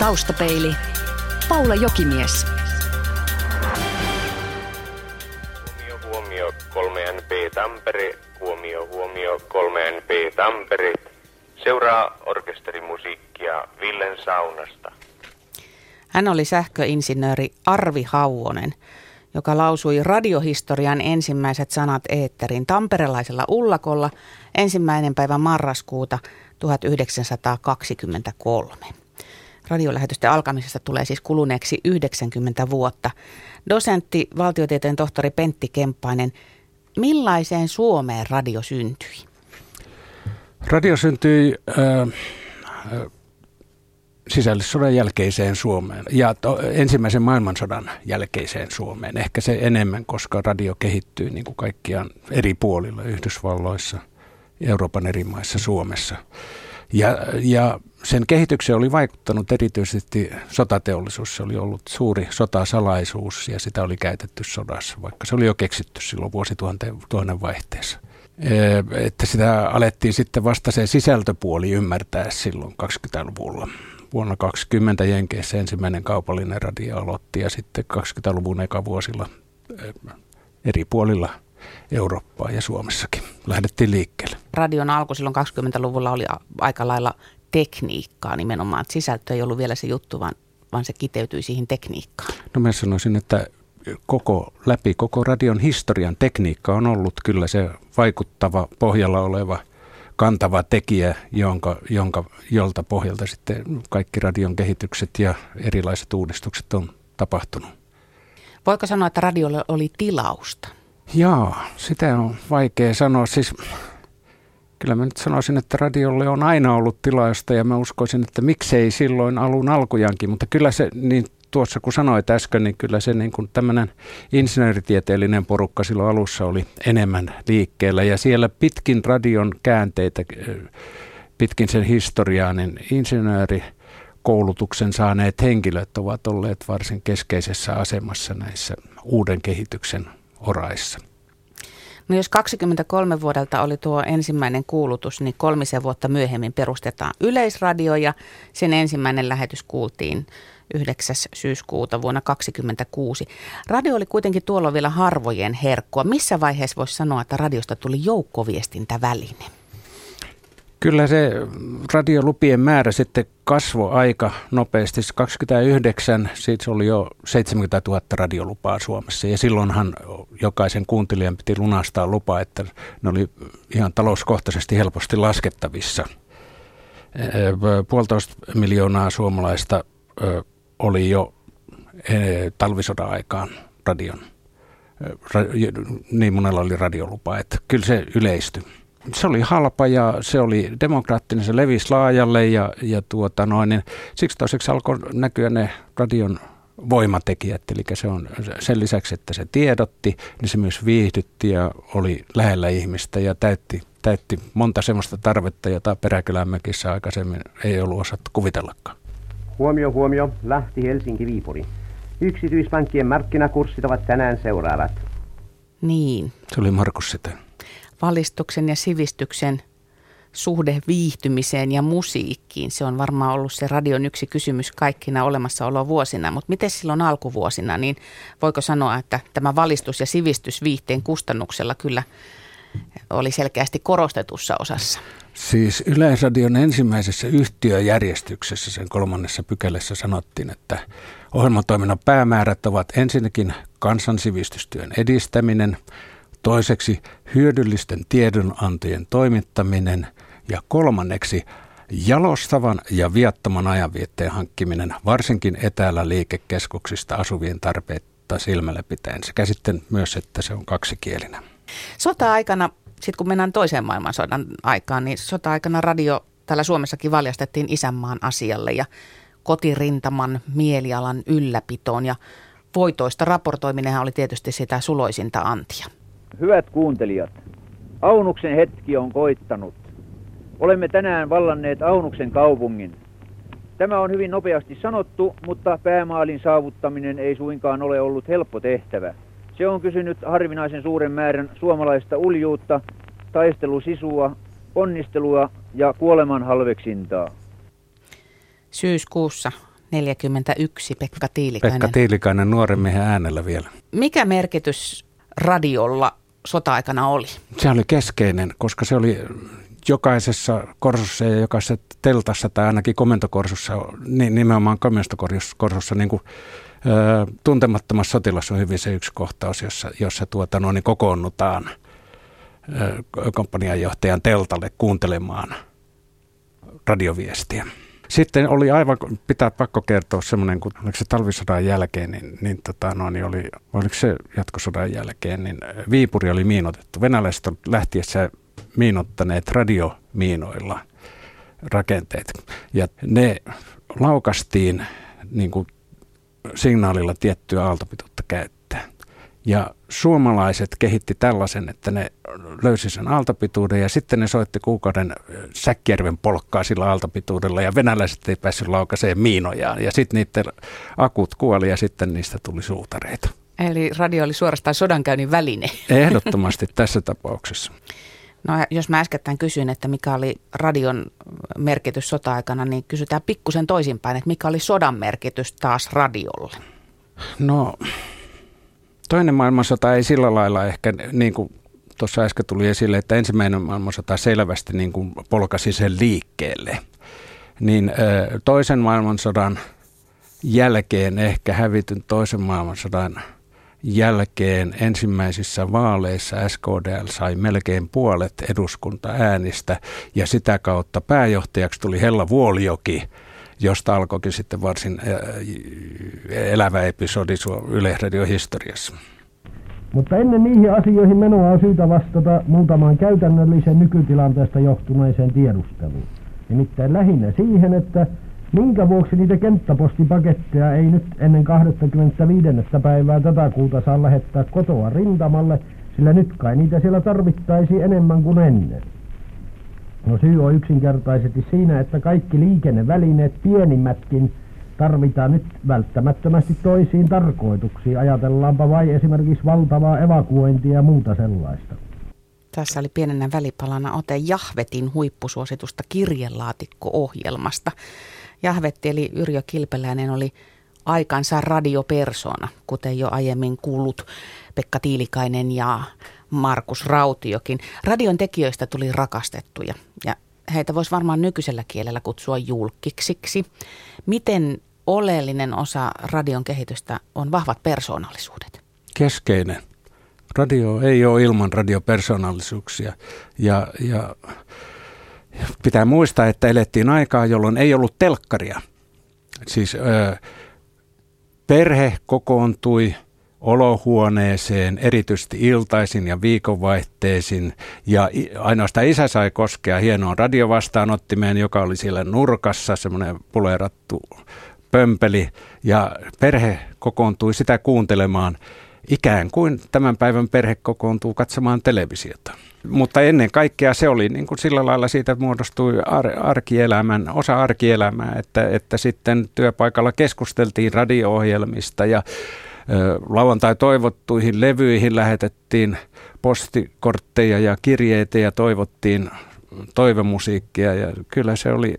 Taustapeili. Paula Jokimies. Huomio, huomio, 3NP Tampere. Huomio, huomio, 3NP Tampere. Seuraa orkesterimusiikkia Villen saunasta. Hän oli sähköinsinööri Arvi Hauonen, joka lausui radiohistorian ensimmäiset sanat eetterin tamperelaisella Ullakolla ensimmäinen päivä marraskuuta 1923. Radiolähetysten alkamisesta tulee siis kuluneeksi 90 vuotta. Dosentti, valtiotieteen tohtori Pentti Kemppainen, millaiseen Suomeen radio syntyi? Radio syntyi sisällissodan jälkeiseen Suomeen ja to, ensimmäisen maailmansodan jälkeiseen Suomeen. Ehkä se enemmän, koska radio kehittyi niin kuin kaikkiaan eri puolilla Yhdysvalloissa, Euroopan eri maissa, Suomessa. Ja, ja sen kehitykseen oli vaikuttanut erityisesti sotateollisuus. Se oli ollut suuri sotasalaisuus ja sitä oli käytetty sodassa, vaikka se oli jo keksitty silloin vuosituhannen vaihteessa. Että sitä alettiin sitten vasta se sisältöpuoli ymmärtää silloin 20-luvulla. Vuonna 20 Jenkeissä ensimmäinen kaupallinen radio aloitti ja sitten 20-luvun eka vuosilla eri puolilla Eurooppaa ja Suomessakin lähdettiin liikkeelle. Radion alku silloin 20-luvulla oli aika lailla tekniikkaa nimenomaan. Että sisältö ei ollut vielä se juttu, vaan, vaan se kiteytyi siihen tekniikkaan. No mä sanoisin, että koko, läpi koko radion historian tekniikka on ollut kyllä se vaikuttava pohjalla oleva kantava tekijä, jonka, jonka, jolta pohjalta sitten kaikki radion kehitykset ja erilaiset uudistukset on tapahtunut. Voiko sanoa, että radiolle oli tilausta? Joo, sitä on vaikea sanoa. Siis kyllä mä nyt sanoisin, että radiolle on aina ollut tilausta ja mä uskoisin, että miksei silloin alun alkujankin, mutta kyllä se niin tuossa kun sanoit äsken, niin kyllä se niin tämmöinen insinööritieteellinen porukka silloin alussa oli enemmän liikkeellä. Ja siellä pitkin radion käänteitä, pitkin sen historiaa, niin insinööri koulutuksen saaneet henkilöt ovat olleet varsin keskeisessä asemassa näissä uuden kehityksen oraissa. No jos 23 vuodelta oli tuo ensimmäinen kuulutus, niin kolmisen vuotta myöhemmin perustetaan Yleisradio ja sen ensimmäinen lähetys kuultiin 9. syyskuuta vuonna 2026. Radio oli kuitenkin tuolla vielä harvojen herkkua. Missä vaiheessa voisi sanoa, että radiosta tuli joukkoviestintäväline? Kyllä se radiolupien määrä sitten kasvoi aika nopeasti. 29, siitä oli jo 70 000 radiolupaa Suomessa ja silloinhan jokaisen kuuntelijan piti lunastaa lupa, että ne oli ihan talouskohtaisesti helposti laskettavissa. Puolitoista miljoonaa suomalaista oli jo talvisodan aikaan radion. Niin monella oli radiolupa, että kyllä se yleistyi se oli halpa ja se oli demokraattinen, se levisi laajalle ja, ja tuota noin, niin siksi toiseksi alkoi näkyä ne radion voimatekijät, eli se on sen lisäksi, että se tiedotti, niin se myös viihdytti ja oli lähellä ihmistä ja täytti, täytti monta semmoista tarvetta, jota Peräkylämäkissä aikaisemmin ei ollut osattu kuvitellakaan. Huomio, huomio, Lahti, Helsinki, Viipuri. Yksityispankkien markkinakurssit ovat tänään seuraavat. Niin. Se oli Markus Sitten valistuksen ja sivistyksen suhde viihtymiseen ja musiikkiin. Se on varmaan ollut se radion yksi kysymys kaikkina vuosina, mutta miten silloin alkuvuosina, niin voiko sanoa, että tämä valistus ja sivistys viihteen kustannuksella kyllä oli selkeästi korostetussa osassa? Siis Yleisradion ensimmäisessä yhtiöjärjestyksessä sen kolmannessa pykälässä sanottiin, että ohjelmatoiminnan päämäärät ovat ensinnäkin kansansivistystyön edistäminen – toiseksi hyödyllisten tiedonantojen toimittaminen ja kolmanneksi jalostavan ja viattoman ajanvietteen hankkiminen, varsinkin etäällä liikekeskuksista asuvien tarpeita silmällä pitäen. Sekä sitten myös, että se on kaksikielinen. Sota-aikana, sitten kun mennään toiseen maailmansodan aikaan, niin sota-aikana radio täällä Suomessakin valjastettiin isänmaan asialle ja kotirintaman mielialan ylläpitoon ja voitoista raportoiminenhan oli tietysti sitä suloisinta antia. Hyvät kuuntelijat, Aunuksen hetki on koittanut. Olemme tänään vallanneet Aunuksen kaupungin. Tämä on hyvin nopeasti sanottu, mutta päämaalin saavuttaminen ei suinkaan ole ollut helppo tehtävä. Se on kysynyt harvinaisen suuren määrän suomalaista uljuutta, taistelusisua, onnistelua ja kuoleman halveksintaa. Syyskuussa 41, Pekka Tiilikainen. Pekka Tiilikainen nuoren miehen äänellä vielä. Mikä merkitys radiolla sota-aikana oli? Se oli keskeinen, koska se oli jokaisessa korsussa ja jokaisessa teltassa tai ainakin komentokorsussa, niin nimenomaan komentokorsussa niin kuin, tuntemattomassa sotilassa on hyvin se yksi kohtaus, jossa, jossa tuota, no, niin kokoonnutaan ö, teltalle kuuntelemaan radioviestiä. Sitten oli aivan, pitää pakko kertoa semmoinen, kun oliko se talvisodan jälkeen, niin, niin, tota, no, niin oli, oliko se jatkosodan jälkeen, niin Viipuri oli miinotettu. Venäläiset lähtiessä miinottaneet radiomiinoilla rakenteet. Ja ne laukastiin niin kuin signaalilla tiettyä aaltopituutta käyttää. Ja suomalaiset kehitti tällaisen, että ne löysi sen aaltopituuden ja sitten ne soitti kuukauden Säkkijärven polkkaa sillä aaltopituudella ja venäläiset ei päässyt laukaiseen miinojaan. Ja sitten niiden akut kuoli ja sitten niistä tuli suutareita. Eli radio oli suorastaan sodankäynnin väline. Ehdottomasti tässä tapauksessa. No jos mä äskettäin kysyin, että mikä oli radion merkitys sota-aikana, niin kysytään pikkusen toisinpäin, että mikä oli sodan merkitys taas radiolle? No toinen maailmansota ei sillä lailla ehkä niin kuin tuossa äsken tuli esille, että ensimmäinen maailmansota selvästi niin kuin polkasi sen liikkeelle. Niin toisen maailmansodan jälkeen ehkä hävityn toisen maailmansodan jälkeen ensimmäisissä vaaleissa SKDL sai melkein puolet eduskuntaäänistä ja sitä kautta pääjohtajaksi tuli Hella Vuolioki, josta alkoikin sitten varsin elävä episodi Yleisradion historiassa. Mutta ennen niihin asioihin menoa on syytä vastata muutamaan käytännöllisen nykytilanteesta johtuneeseen tiedusteluun. Nimittäin lähinnä siihen, että Minkä vuoksi niitä kenttäpostipaketteja ei nyt ennen 25. päivää tätä kuuta saa lähettää kotoa rintamalle, sillä nyt kai niitä siellä tarvittaisi enemmän kuin ennen. No syy on yksinkertaisesti siinä, että kaikki liikennevälineet pienimmätkin tarvitaan nyt välttämättömästi toisiin tarkoituksiin. Ajatellaanpa vai esimerkiksi valtavaa evakuointia ja muuta sellaista. Tässä oli pienenä välipalana ote Jahvetin huippusuositusta kirjelaatikko-ohjelmasta. Jahvetti eli Yrjö Kilpeläinen oli aikansa radiopersona, kuten jo aiemmin kuullut Pekka Tiilikainen ja Markus Rautiokin. Radion tekijöistä tuli rakastettuja ja heitä voisi varmaan nykyisellä kielellä kutsua julkiksiksi. Miten oleellinen osa radion kehitystä on vahvat persoonallisuudet? Keskeinen. Radio ei ole ilman radiopersonallisuuksia ja, ja pitää muistaa, että elettiin aikaa, jolloin ei ollut telkkaria. Siis ö, perhe kokoontui olohuoneeseen erityisesti iltaisin ja viikonvaihteesin. Ja ainoastaan isä sai koskea hienoon radiovastaanottimeen, joka oli siellä nurkassa, semmoinen pulerattu pömpeli. Ja perhe kokoontui sitä kuuntelemaan. Ikään kuin tämän päivän perhe kokoontuu katsomaan televisiota. Mutta ennen kaikkea se oli niin kuin sillä lailla siitä muodostui ar- arkielämän, osa arkielämää, että, että sitten työpaikalla keskusteltiin radio-ohjelmista ja lauantai toivottuihin levyihin lähetettiin postikortteja ja kirjeitä ja toivottiin toivemusiikkia ja kyllä se oli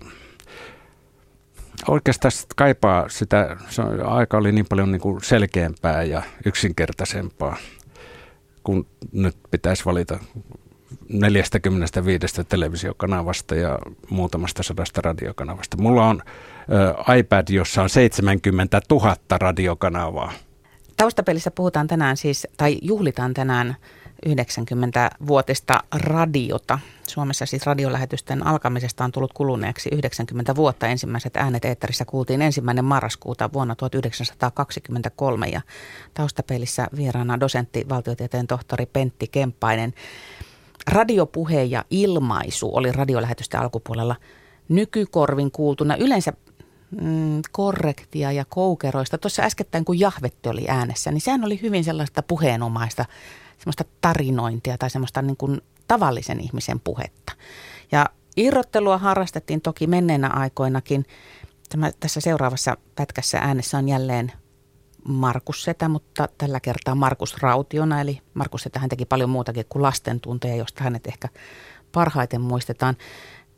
oikeastaan kaipaa sitä, se aika oli niin paljon niin kuin selkeämpää ja yksinkertaisempaa, kun nyt pitäisi valita 45 televisiokanavasta ja muutamasta sadasta radiokanavasta. Mulla on iPad, jossa on 70 000 radiokanavaa. Taustapelissä puhutaan tänään siis, tai juhlitaan tänään 90-vuotista radiota. Suomessa siis radiolähetysten alkamisesta on tullut kuluneeksi 90 vuotta. Ensimmäiset äänet eetterissä kuultiin ensimmäinen marraskuuta vuonna 1923 ja taustapelissä vieraana dosentti valtiotieteen tohtori Pentti Kemppainen. Radiopuhe ja ilmaisu oli radiolähetysten alkupuolella nykykorvin kuultuna yleensä mm, korrektia ja koukeroista. Tuossa äskettäin kun Jahvetti oli äänessä, niin sehän oli hyvin sellaista puheenomaista, semmoista tarinointia tai semmoista niin kuin tavallisen ihmisen puhetta. Ja irrottelua harrastettiin toki menneenä aikoinakin. Tämä, tässä seuraavassa pätkässä äänessä on jälleen Markus Setä, mutta tällä kertaa Markus Rautiona. Eli Markus Setä hän teki paljon muutakin kuin lasten tunteja, josta hänet ehkä parhaiten muistetaan.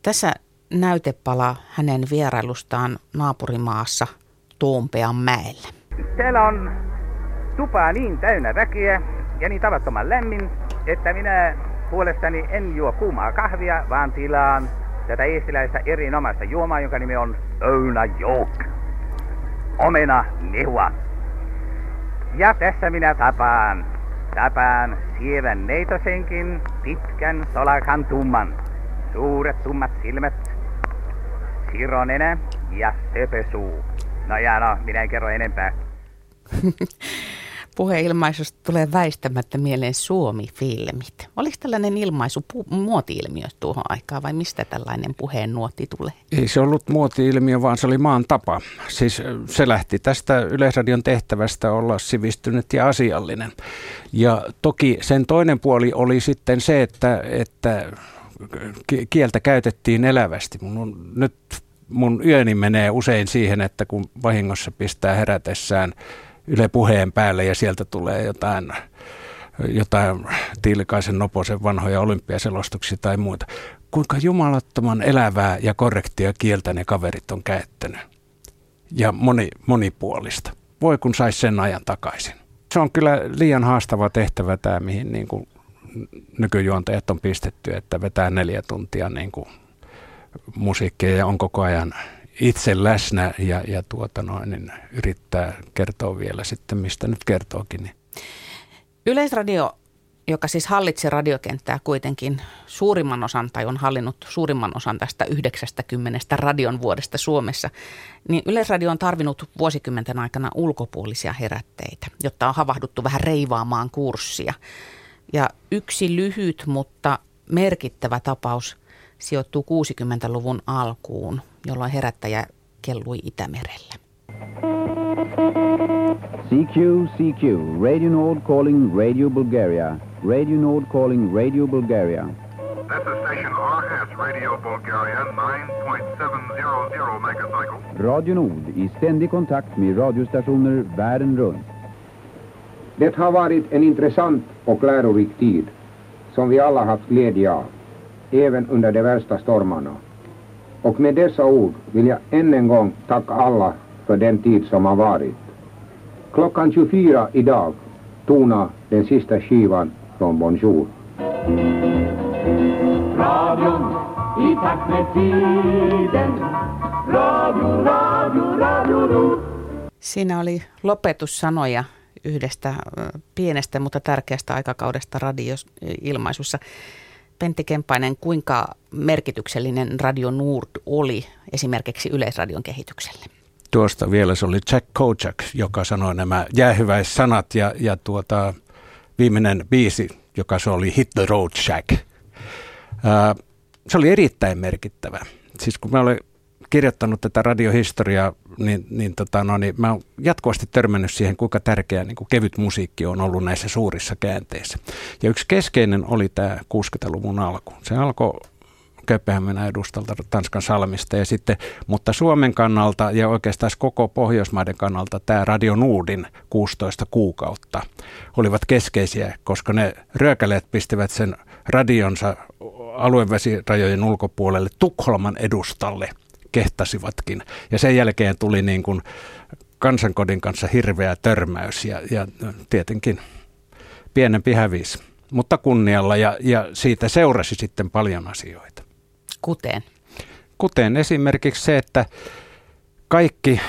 Tässä näytepala hänen vierailustaan naapurimaassa Toompean mäellä. Täällä on tupa niin täynnä väkeä ja niin tavattoman lämmin, että minä puolestani en juo kuumaa kahvia, vaan tilaan tätä eestiläistä erinomaista juomaa, jonka nimi on Ouna Joke. Omena mehua. Ja tässä minä tapaan, tapaan sievän neitosenkin, pitkän solakan tumman. Suuret tummat silmät, sironenä ja söpösuu. No ja no, minä en kerro enempää. Puheilmaisusta tulee väistämättä mieleen Suomi-filmit. Oliko tällainen ilmaisu pu- muoti-ilmiö tuohon aikaan vai mistä tällainen puheen nuotti tulee? Ei se ollut muoti-ilmiö, vaan se oli maan tapa. Siis se lähti tästä Yleisradion tehtävästä olla sivistynyt ja asiallinen. Ja toki sen toinen puoli oli sitten se, että, että kieltä käytettiin elävästi. Mun, nyt mun yöni menee usein siihen, että kun vahingossa pistää herätessään Yle puheen päälle ja sieltä tulee jotain, jotain Tiilikaisen Noposen vanhoja olympiaselostuksia tai muuta. Kuinka jumalattoman elävää ja korrektia kieltä ne kaverit on käyttänyt. Ja moni, monipuolista. Voi kun saisi sen ajan takaisin. Se on kyllä liian haastava tehtävä tämä, mihin niin kuin nykyjuontajat on pistetty, että vetää neljä tuntia niin kuin musiikkia ja on koko ajan itse läsnä ja, ja tuota noin, niin yrittää kertoa vielä sitten, mistä nyt kertookin. Niin. Yleisradio, joka siis hallitsi radiokenttää kuitenkin suurimman osan tai on hallinnut suurimman osan tästä 90 radion vuodesta Suomessa, niin Yleisradio on tarvinnut vuosikymmenten aikana ulkopuolisia herätteitä, jotta on havahduttu vähän reivaamaan kurssia. Ja yksi lyhyt, mutta merkittävä tapaus sijoittuu 60-luvun alkuun, jolloin herättäjä kellui Itämerellä. CQ, CQ, Radio Nord calling Radio Bulgaria. Radio Nord calling Radio Bulgaria. This is station RS Radio Bulgaria 9.700 megacycle. Radio Nord i ständig kontakt med radiostationer världen runt. Det har varit en intressant och lärorik tid som vi alla haft glädje av, även under de värsta stormarna. Och med dessa ord vill jag än en gång tacka alla för den tid som har varit. Klockan 24 idag tonar den sista skivan från Bonjour. Radion i takt med tiden. Radio, radio, radio, Siinä oli lopetussanoja yhdestä pienestä, mutta tärkeästä aikakaudesta radioilmaisussa. Pentti Kempainen, kuinka merkityksellinen Radio Nord oli esimerkiksi Yleisradion kehitykselle? Tuosta vielä se oli Jack Kojak, joka sanoi nämä jäähyväissanat ja, ja tuota, viimeinen biisi, joka se oli Hit the Road Jack. Ää, se oli erittäin merkittävä. Siis kun mä olen kirjoittanut tätä radiohistoriaa, niin, niin, tota, no, niin mä oon jatkuvasti törmännyt siihen, kuinka tärkeä niin kuin kevyt musiikki on ollut näissä suurissa käänteissä. Ja yksi keskeinen oli tämä 60-luvun alku. Se alkoi Kööpenhaminan edustalta Tanskan salmista. Ja sitten, mutta Suomen kannalta ja oikeastaan koko Pohjoismaiden kannalta tämä Radio Nuudin 16 kuukautta olivat keskeisiä, koska ne ryökäleet pistivät sen radionsa aluevesirajojen ulkopuolelle Tukholman edustalle kehtasivatkin. Ja sen jälkeen tuli niin kuin kansankodin kanssa hirveä törmäys ja, ja tietenkin pienempi hävis, mutta kunnialla ja, ja siitä seurasi sitten paljon asioita. Kuten? Kuten esimerkiksi se, että kaikki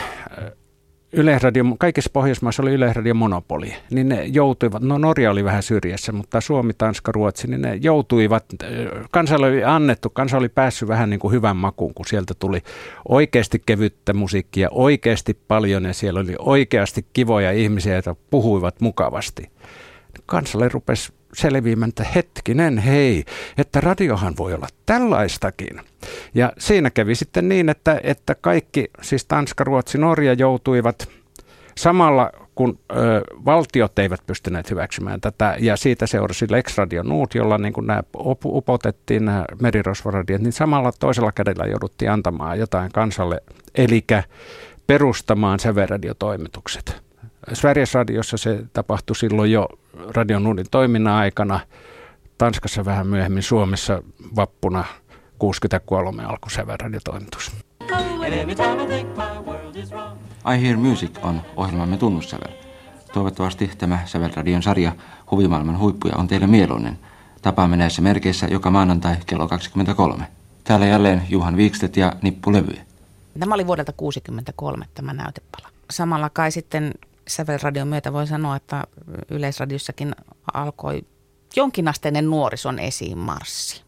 Yleisradio, kaikissa Pohjoismaissa oli Yleisradion monopoli, niin ne joutuivat, no Norja oli vähän syrjässä, mutta Suomi, Tanska, Ruotsi, niin ne joutuivat, kansalle oli annettu, kansa oli päässyt vähän niin kuin hyvän makuun, kun sieltä tuli oikeasti kevyttä musiikkia, oikeasti paljon ja siellä oli oikeasti kivoja ihmisiä, jotka puhuivat mukavasti. Kansalle rupesi selviämään, että hetkinen, hei, että radiohan voi olla tällaistakin. Ja siinä kävi sitten niin, että, että kaikki, siis Tanska, Ruotsi, Norja joutuivat samalla kun ö, valtiot eivät pystyneet hyväksymään tätä, ja siitä seurasi Lex Radio Nuut, jolla niin kun nämä upotettiin nämä merirosvoradiot, niin samalla toisella kädellä jouduttiin antamaan jotain kansalle, eli perustamaan säveradiotoimitukset. Sveriges Radiossa se tapahtui silloin jo Radio Nuudin toiminnan aikana, Tanskassa vähän myöhemmin, Suomessa vappuna 63 alkoi säveradiotoimitus. I Hear Music on ohjelmamme tunnussävel. Toivottavasti tämä Sävelradion sarja Huvimaailman huippuja on teille mieluinen. Tapaamme näissä merkeissä joka maanantai kello 23. Täällä jälleen Juhan Viikstedt ja Nippu Levy. Tämä oli vuodelta 1963 tämä näytepala. Samalla kai sitten Sävelradion myötä voi sanoa, että Yleisradiossakin alkoi jonkinasteinen nuorison esiin marssi.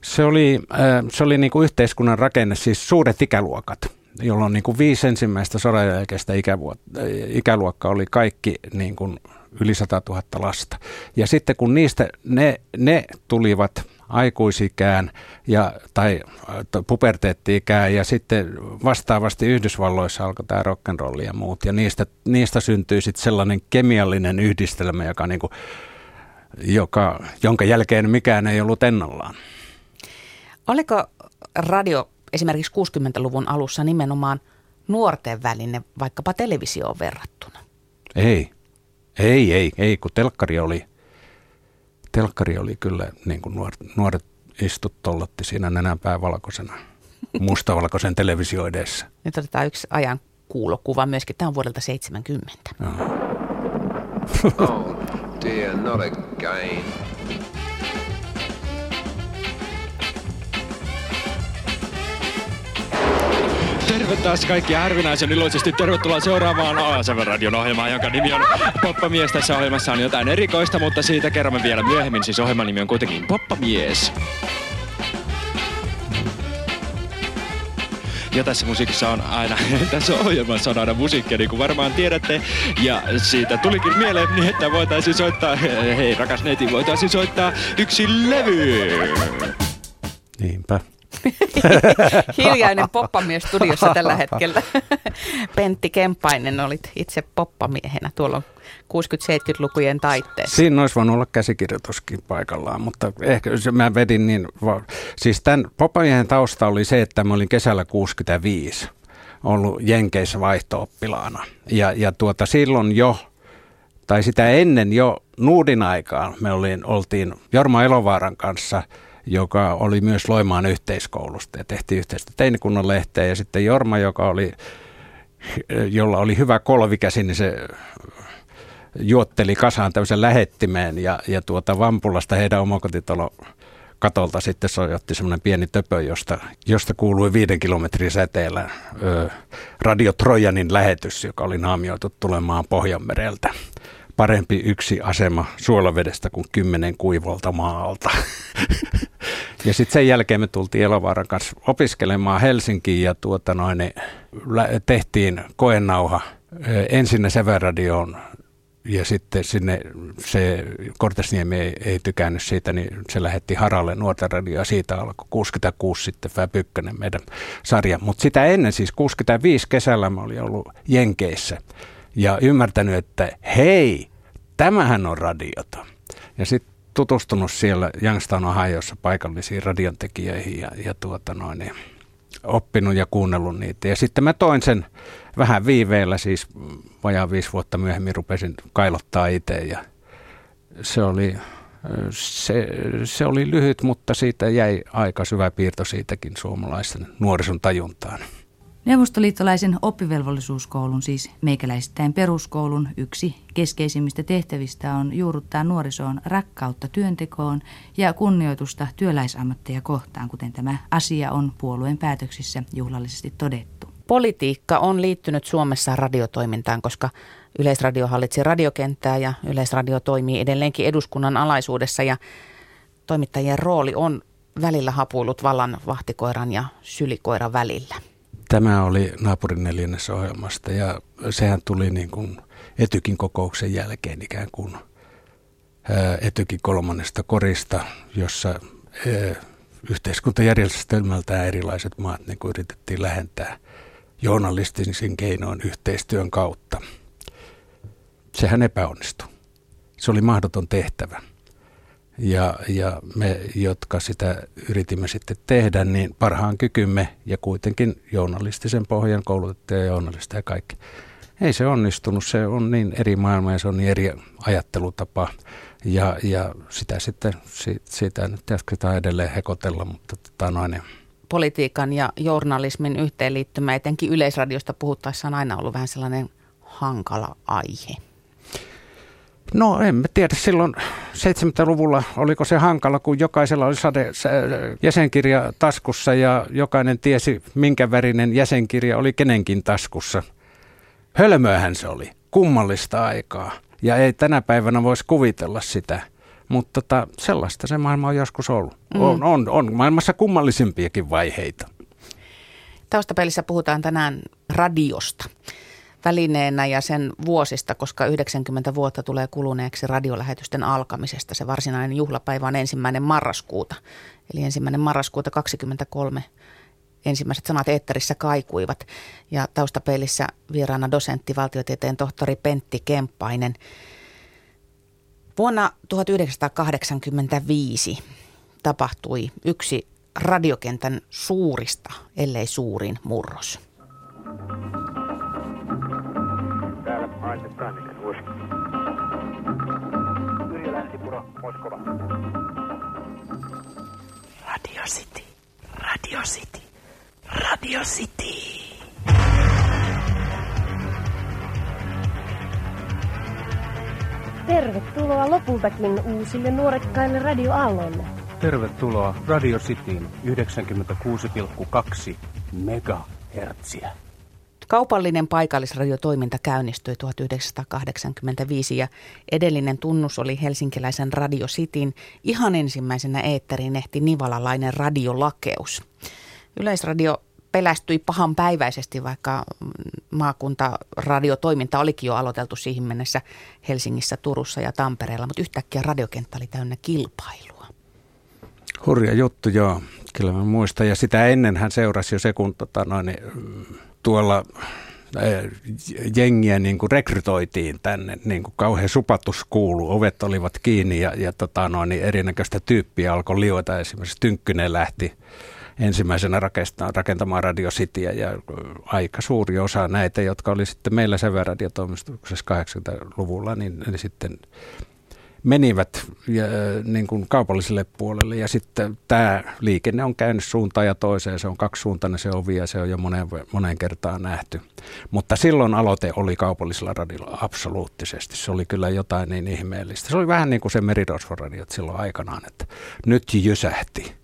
Se oli, äh, se oli niin kuin yhteiskunnan rakenne, siis suuret ikäluokat, jolloin niin kuin viisi ensimmäistä sodan jälkeistä ikäluokkaa oli kaikki niin kuin yli 100 000 lasta. Ja sitten kun niistä ne, ne tulivat aikuisikään ja, tai puberteetti-ikään ja sitten vastaavasti Yhdysvalloissa alkoi tämä rock'n'roll ja muut ja niistä, niistä syntyi sitten sellainen kemiallinen yhdistelmä, joka, niin kuin, joka, jonka jälkeen mikään ei ollut ennallaan. Oliko radio esimerkiksi 60-luvun alussa nimenomaan nuorten väline vaikkapa televisioon verrattuna? Ei, ei, ei, ei, kun telkkari oli, telkkari oli kyllä, niin kuin nuoret, nuoret istut tollotti siinä nenänpää valkoisena, mustavalkoisen televisio edessä. Nyt otetaan yksi ajan kuulokuva myöskin. Tämä on vuodelta 70. oh dear, not again. Taas kaikki harvinaisen iloisesti. Tervetuloa seuraavaan ASV Radion ohjelmaan, jonka nimi on Poppamies. Tässä ohjelmassa on jotain erikoista, mutta siitä kerromme vielä myöhemmin. Siis ohjelman nimi on kuitenkin Poppamies. Ja tässä musiikissa on aina, tässä ohjelmassa on aina musiikkia, niin kuin varmaan tiedätte. Ja siitä tulikin mieleen, niin että voitaisiin soittaa, hei rakas neiti, voitaisiin soittaa yksi levy. Niinpä. Hiljainen poppamies studiossa tällä hetkellä. Pentti Kempainen olit itse poppamiehenä tuolla 60-70-lukujen taitteessa. Siinä olisi voinut olla käsikirjoituskin paikallaan, mutta ehkä mä vedin niin, siis tämän poppamiehen tausta oli se, että mä olin kesällä 65 ollut Jenkeissä vaihto-oppilaana. Ja, ja tuota, silloin jo, tai sitä ennen jo Nuudin aikaan, me olin, oltiin Jorma Elovaaran kanssa – joka oli myös Loimaan yhteiskoulusta ja tehtiin yhteistä teinikunnan lehteä. Ja sitten Jorma, joka oli, jolla oli hyvä kolvikäsi, niin se juotteli kasaan tämmöisen lähettimeen ja, ja tuota Vampulasta heidän omakotitalo katolta sitten sojotti semmoinen pieni töpö, josta, josta kuului viiden kilometrin säteellä ö, Radio Trojanin lähetys, joka oli naamioitu tulemaan Pohjanmereltä parempi yksi asema suolavedestä kuin kymmenen kuivolta maalta. ja sitten sen jälkeen me tultiin Elovaaran kanssa opiskelemaan Helsinkiin ja tuota noin, niin tehtiin koenauha ensin Severadioon ja sitten sinne se Kortesniemi ei, ei tykännyt siitä, niin se lähetti Haralle nuorta radioa. Siitä alkoi 66 sitten Pykkönen meidän sarja. Mutta sitä ennen, siis 65 kesällä mä olin ollut Jenkeissä ja ymmärtänyt, että hei, tämähän on radiota. Ja sitten tutustunut siellä Youngstown Ohiossa paikallisiin radiontekijöihin ja, ja tuota noin, niin oppinut ja kuunnellut niitä. Ja sitten mä toin sen vähän viiveellä, siis vajaa viisi vuotta myöhemmin rupesin kailottaa itse ja se oli, se, se oli lyhyt, mutta siitä jäi aika syvä piirto siitäkin suomalaisten nuorison tajuntaan. Neuvostoliittolaisen oppivelvollisuuskoulun, siis meikäläisittäin peruskoulun, yksi keskeisimmistä tehtävistä on juurruttaa nuorisoon rakkautta työntekoon ja kunnioitusta työläisammatteja kohtaan, kuten tämä asia on puolueen päätöksissä juhlallisesti todettu. Politiikka on liittynyt Suomessa radiotoimintaan, koska Yleisradio hallitsi radiokenttää ja Yleisradio toimii edelleenkin eduskunnan alaisuudessa ja toimittajien rooli on välillä hapuillut vallan vahtikoiran ja sylikoiran välillä. Tämä oli naapurin neljännessä ohjelmasta ja sehän tuli niin kuin Etykin kokouksen jälkeen ikään kuin Etykin kolmannesta korista, jossa yhteiskuntajärjestelmältään erilaiset maat niin kuin yritettiin lähentää journalistisin keinoin yhteistyön kautta. Sehän epäonnistui. Se oli mahdoton tehtävä. Ja, ja me, jotka sitä yritimme sitten tehdä, niin parhaan kykymme ja kuitenkin journalistisen pohjan koulutettuja journalisteja ja kaikki. Ei se onnistunut, se on niin eri maailma ja se on niin eri ajattelutapa. Ja, ja sitä sitten, siitä, nyt jatketaan edelleen hekotella, mutta tota noin, politiikan ja journalismin yhteenliittymä, etenkin yleisradiosta puhuttaessa on aina ollut vähän sellainen hankala aihe. No en mä tiedä, silloin 70-luvulla oliko se hankala, kun jokaisella oli sade, jäsenkirja taskussa ja jokainen tiesi, minkä värinen jäsenkirja oli kenenkin taskussa. Hölmöähän se oli, kummallista aikaa. Ja ei tänä päivänä voisi kuvitella sitä. Mutta tota, sellaista se maailma on joskus ollut. Mm. On, on, on maailmassa kummallisimpiakin vaiheita. Taustapelissä puhutaan tänään radiosta välineenä ja sen vuosista, koska 90 vuotta tulee kuluneeksi radiolähetysten alkamisesta. Se varsinainen juhlapäivä on ensimmäinen marraskuuta. Eli ensimmäinen marraskuuta 23 ensimmäiset sanat eetterissä kaikuivat. Ja taustapeilissä vieraana dosentti, valtiotieteen tohtori Pentti Kemppainen. Vuonna 1985 tapahtui yksi radiokentän suurista, ellei suurin murros. Moskova. Radio City, Radio City, Radio City. Tervetuloa lopultakin uusille nuorekkaille radioaalloille. Tervetuloa Radio Cityin 96,2 megahertsiä. Kaupallinen paikallisradiotoiminta käynnistyi 1985 ja edellinen tunnus oli helsinkiläisen Radio Cityn ihan ensimmäisenä eetteriin ehti nivalalainen radiolakeus. Yleisradio pelästyi pahan päiväisesti, vaikka maakuntaradiotoiminta olikin jo aloiteltu siihen mennessä Helsingissä, Turussa ja Tampereella, mutta yhtäkkiä radiokenttä oli täynnä kilpailua. Hurja juttu, joo. Kyllä mä muistan. Ja sitä ennen hän seurasi jo se, kun tota, noin, tuolla jengiä niin kuin rekrytoitiin tänne, niin kuin kauhean supatus kuulu, ovet olivat kiinni ja, ja tota noin, niin erinäköistä tyyppiä alkoi liota. Esimerkiksi Tynkkynen lähti ensimmäisenä rakentamaan Radio Cityä ja aika suuri osa näitä, jotka oli sitten meillä Sävä-radiotoimistuksessa 80-luvulla, niin ne sitten menivät ja, niin kuin kaupalliselle puolelle ja sitten tämä liikenne on käynyt suuntaan ja toiseen. Se on kaksisuuntainen se ovi ja se on jo moneen, moneen kertaan nähty. Mutta silloin aloite oli kaupallisella radiolla absoluuttisesti. Se oli kyllä jotain niin ihmeellistä. Se oli vähän niin kuin se merirosvoradiot silloin aikanaan, että nyt jysähti.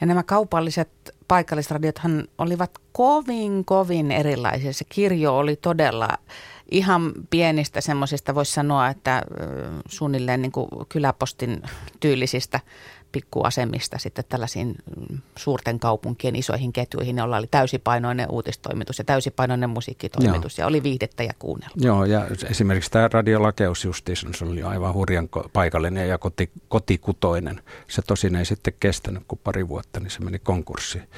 Ja nämä kaupalliset paikallisradiothan olivat kovin, kovin erilaisia. Se kirjo oli todella ihan pienistä semmoisista, voisi sanoa, että suunnilleen niin kuin kyläpostin tyylisistä pikkuasemista sitten tällaisiin mm, suurten kaupunkien isoihin ketjuihin, joilla oli täysipainoinen uutistoimitus ja täysipainoinen musiikkitoimitus Joo. ja oli viihdettä ja kuunnelua. Joo, ja esimerkiksi tämä radiolakeus justiin, se oli aivan hurjan paikallinen ja koti, kotikutoinen. Se tosin ei sitten kestänyt kuin pari vuotta, niin se meni konkurssiin.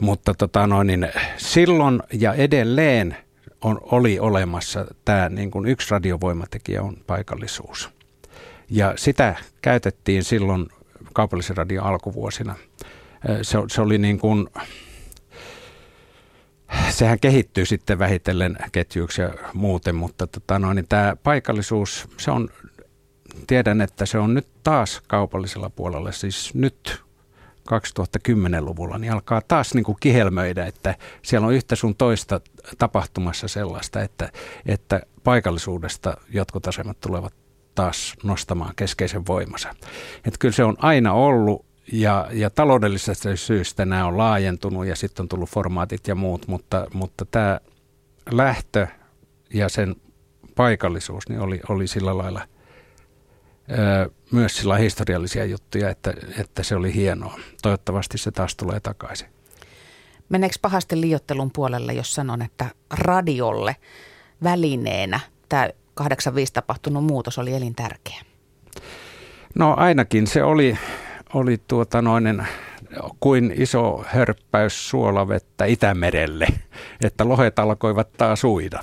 Mutta tota noin, niin silloin ja edelleen on, oli olemassa tämä niin kuin yksi radiovoimatekijä on paikallisuus. Ja sitä käytettiin silloin kaupallisen radion alkuvuosina. Se, se oli niin kuin, sehän kehittyy sitten vähitellen ketjuiksi ja muuten, mutta tota noin, niin tämä paikallisuus, se on, tiedän, että se on nyt taas kaupallisella puolella, siis nyt 2010-luvulla, niin alkaa taas niin kuin kihelmöidä, että siellä on yhtä sun toista tapahtumassa sellaista, että, että paikallisuudesta jotkut asemat tulevat taas nostamaan keskeisen voimansa. Että kyllä se on aina ollut ja, ja taloudellisesta syystä nämä on laajentunut ja sitten on tullut formaatit ja muut, mutta, mutta tämä lähtö ja sen paikallisuus niin oli, oli sillä lailla – myös sillä historiallisia juttuja, että, että se oli hienoa. Toivottavasti se taas tulee takaisin. Meneekö pahasti liiottelun puolelle, jos sanon, että radiolle välineenä tämä 85 tapahtunut muutos oli elintärkeä? No ainakin se oli, oli tuota noinen, kuin iso hörppäys suolavettä Itämerelle, että lohet alkoivat taas uida.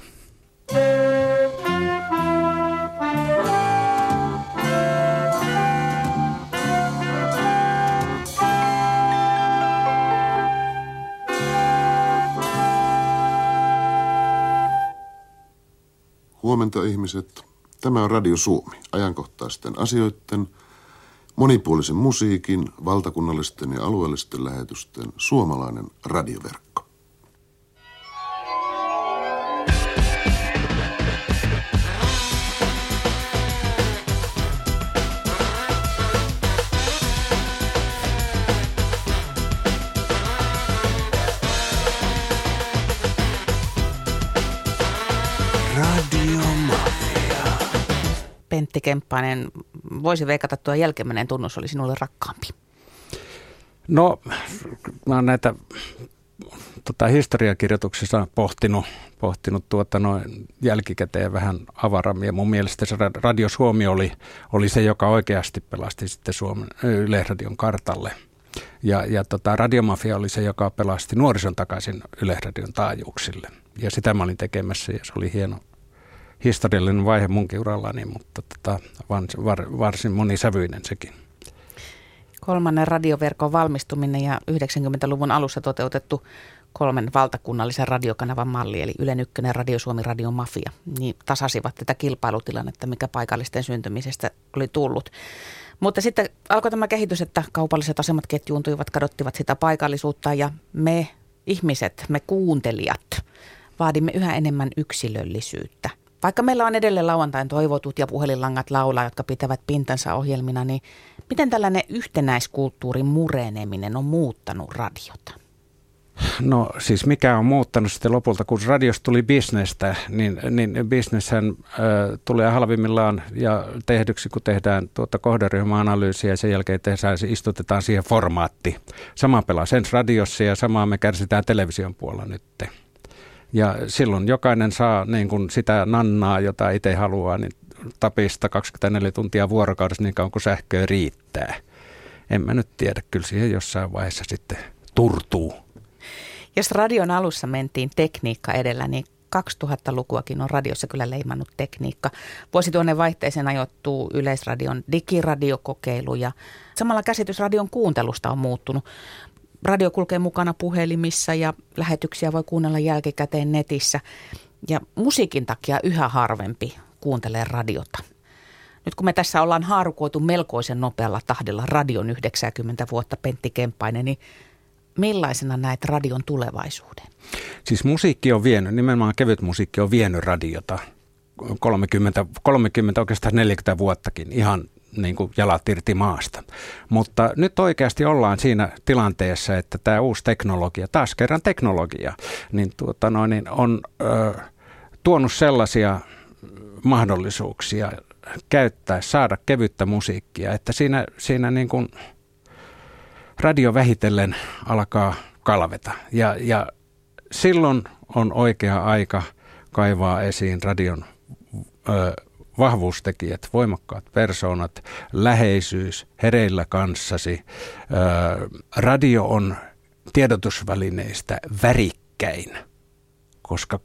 Huomenta ihmiset. Tämä on Radio Suomi, ajankohtaisten asioiden, Monipuolisen musiikin, valtakunnallisten ja alueellisten lähetysten suomalainen radioverkko. Pentti Kemppainen, voisi veikata tuo jälkimmäinen tunnus oli sinulle rakkaampi? No, mä oon näitä tota, historiakirjoituksissa pohtinut, pohtinut tuota, noin jälkikäteen vähän avarammin. Ja mun mielestä se Radio Suomi oli, oli se, joka oikeasti pelasti sitten Suomen Yleisradion kartalle. Ja, ja tota, Radiomafia oli se, joka pelasti nuorison takaisin Yleisradion taajuuksille. Ja sitä mä olin tekemässä ja se oli hieno, historiallinen vaihe munkin urallani, mutta tota, var, varsin monisävyinen sekin. Kolmannen radioverkon valmistuminen ja 90-luvun alussa toteutettu kolmen valtakunnallisen radiokanavan malli, eli Ylen Ykkönen, Radio Suomi, Radio Mafia, niin tasasivat tätä kilpailutilannetta, mikä paikallisten syntymisestä oli tullut. Mutta sitten alkoi tämä kehitys, että kaupalliset asemat ketjuuntuivat, kadottivat sitä paikallisuutta ja me ihmiset, me kuuntelijat, vaadimme yhä enemmän yksilöllisyyttä – vaikka meillä on edelleen lauantain toivotut ja puhelinlangat laulaa, jotka pitävät pintansa ohjelmina, niin miten tällainen yhtenäiskulttuurin mureneminen on muuttanut radiota? No siis mikä on muuttanut sitten lopulta, kun radiosta tuli bisnestä, niin, niin bisneshän äh, tulee halvimmillaan ja tehdyksi, kun tehdään tuota kohderyhmäanalyysiä ja sen jälkeen tehdään, se istutetaan siihen formaatti. Sama pelaa sen radiossa ja samaa me kärsitään television puolella nytte. Ja silloin jokainen saa niin kuin sitä nannaa, jota itse haluaa, niin tapista 24 tuntia vuorokaudessa niin kauan kuin sähköä riittää. En mä nyt tiedä, kyllä siihen jossain vaiheessa sitten turtuu. Jos radion alussa mentiin tekniikka edellä, niin 2000-lukuakin on radiossa kyllä leimannut tekniikka. Vuosituhannen vaihteeseen ajoittuu Yleisradion digiradiokokeilu ja samalla käsitys radion kuuntelusta on muuttunut radio kulkee mukana puhelimissa ja lähetyksiä voi kuunnella jälkikäteen netissä. Ja musiikin takia yhä harvempi kuuntelee radiota. Nyt kun me tässä ollaan haarukoitu melkoisen nopealla tahdilla radion 90 vuotta Pentti Kemppainen, niin millaisena näet radion tulevaisuuden? Siis musiikki on vienyt, nimenomaan kevyt musiikki on vienyt radiota 30, 30 oikeastaan 40 vuottakin ihan niin kuin jalat irti maasta. Mutta nyt oikeasti ollaan siinä tilanteessa, että tämä uusi teknologia, taas kerran teknologia, niin, tuota noin, niin on ö, tuonut sellaisia mahdollisuuksia käyttää, saada kevyttä musiikkia, että siinä, siinä niin kuin radio vähitellen alkaa kalveta. Ja, ja silloin on oikea aika kaivaa esiin radion ö, vahvuustekijät, voimakkaat persoonat, läheisyys, hereillä kanssasi. Radio on tiedotusvälineistä värikkäin, koska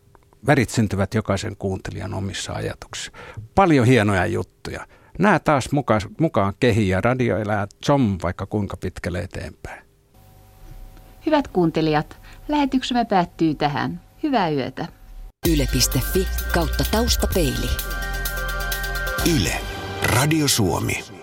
värit syntyvät jokaisen kuuntelijan omissa ajatuksissa. Paljon hienoja juttuja. Nämä taas mukaan, mukaan kehi ja radio elää zom vaikka kuinka pitkälle eteenpäin. Hyvät kuuntelijat, lähetyksemme päättyy tähän. Hyvää yötä. Yle.fi kautta taustapeili. Yle. Radio Suomi.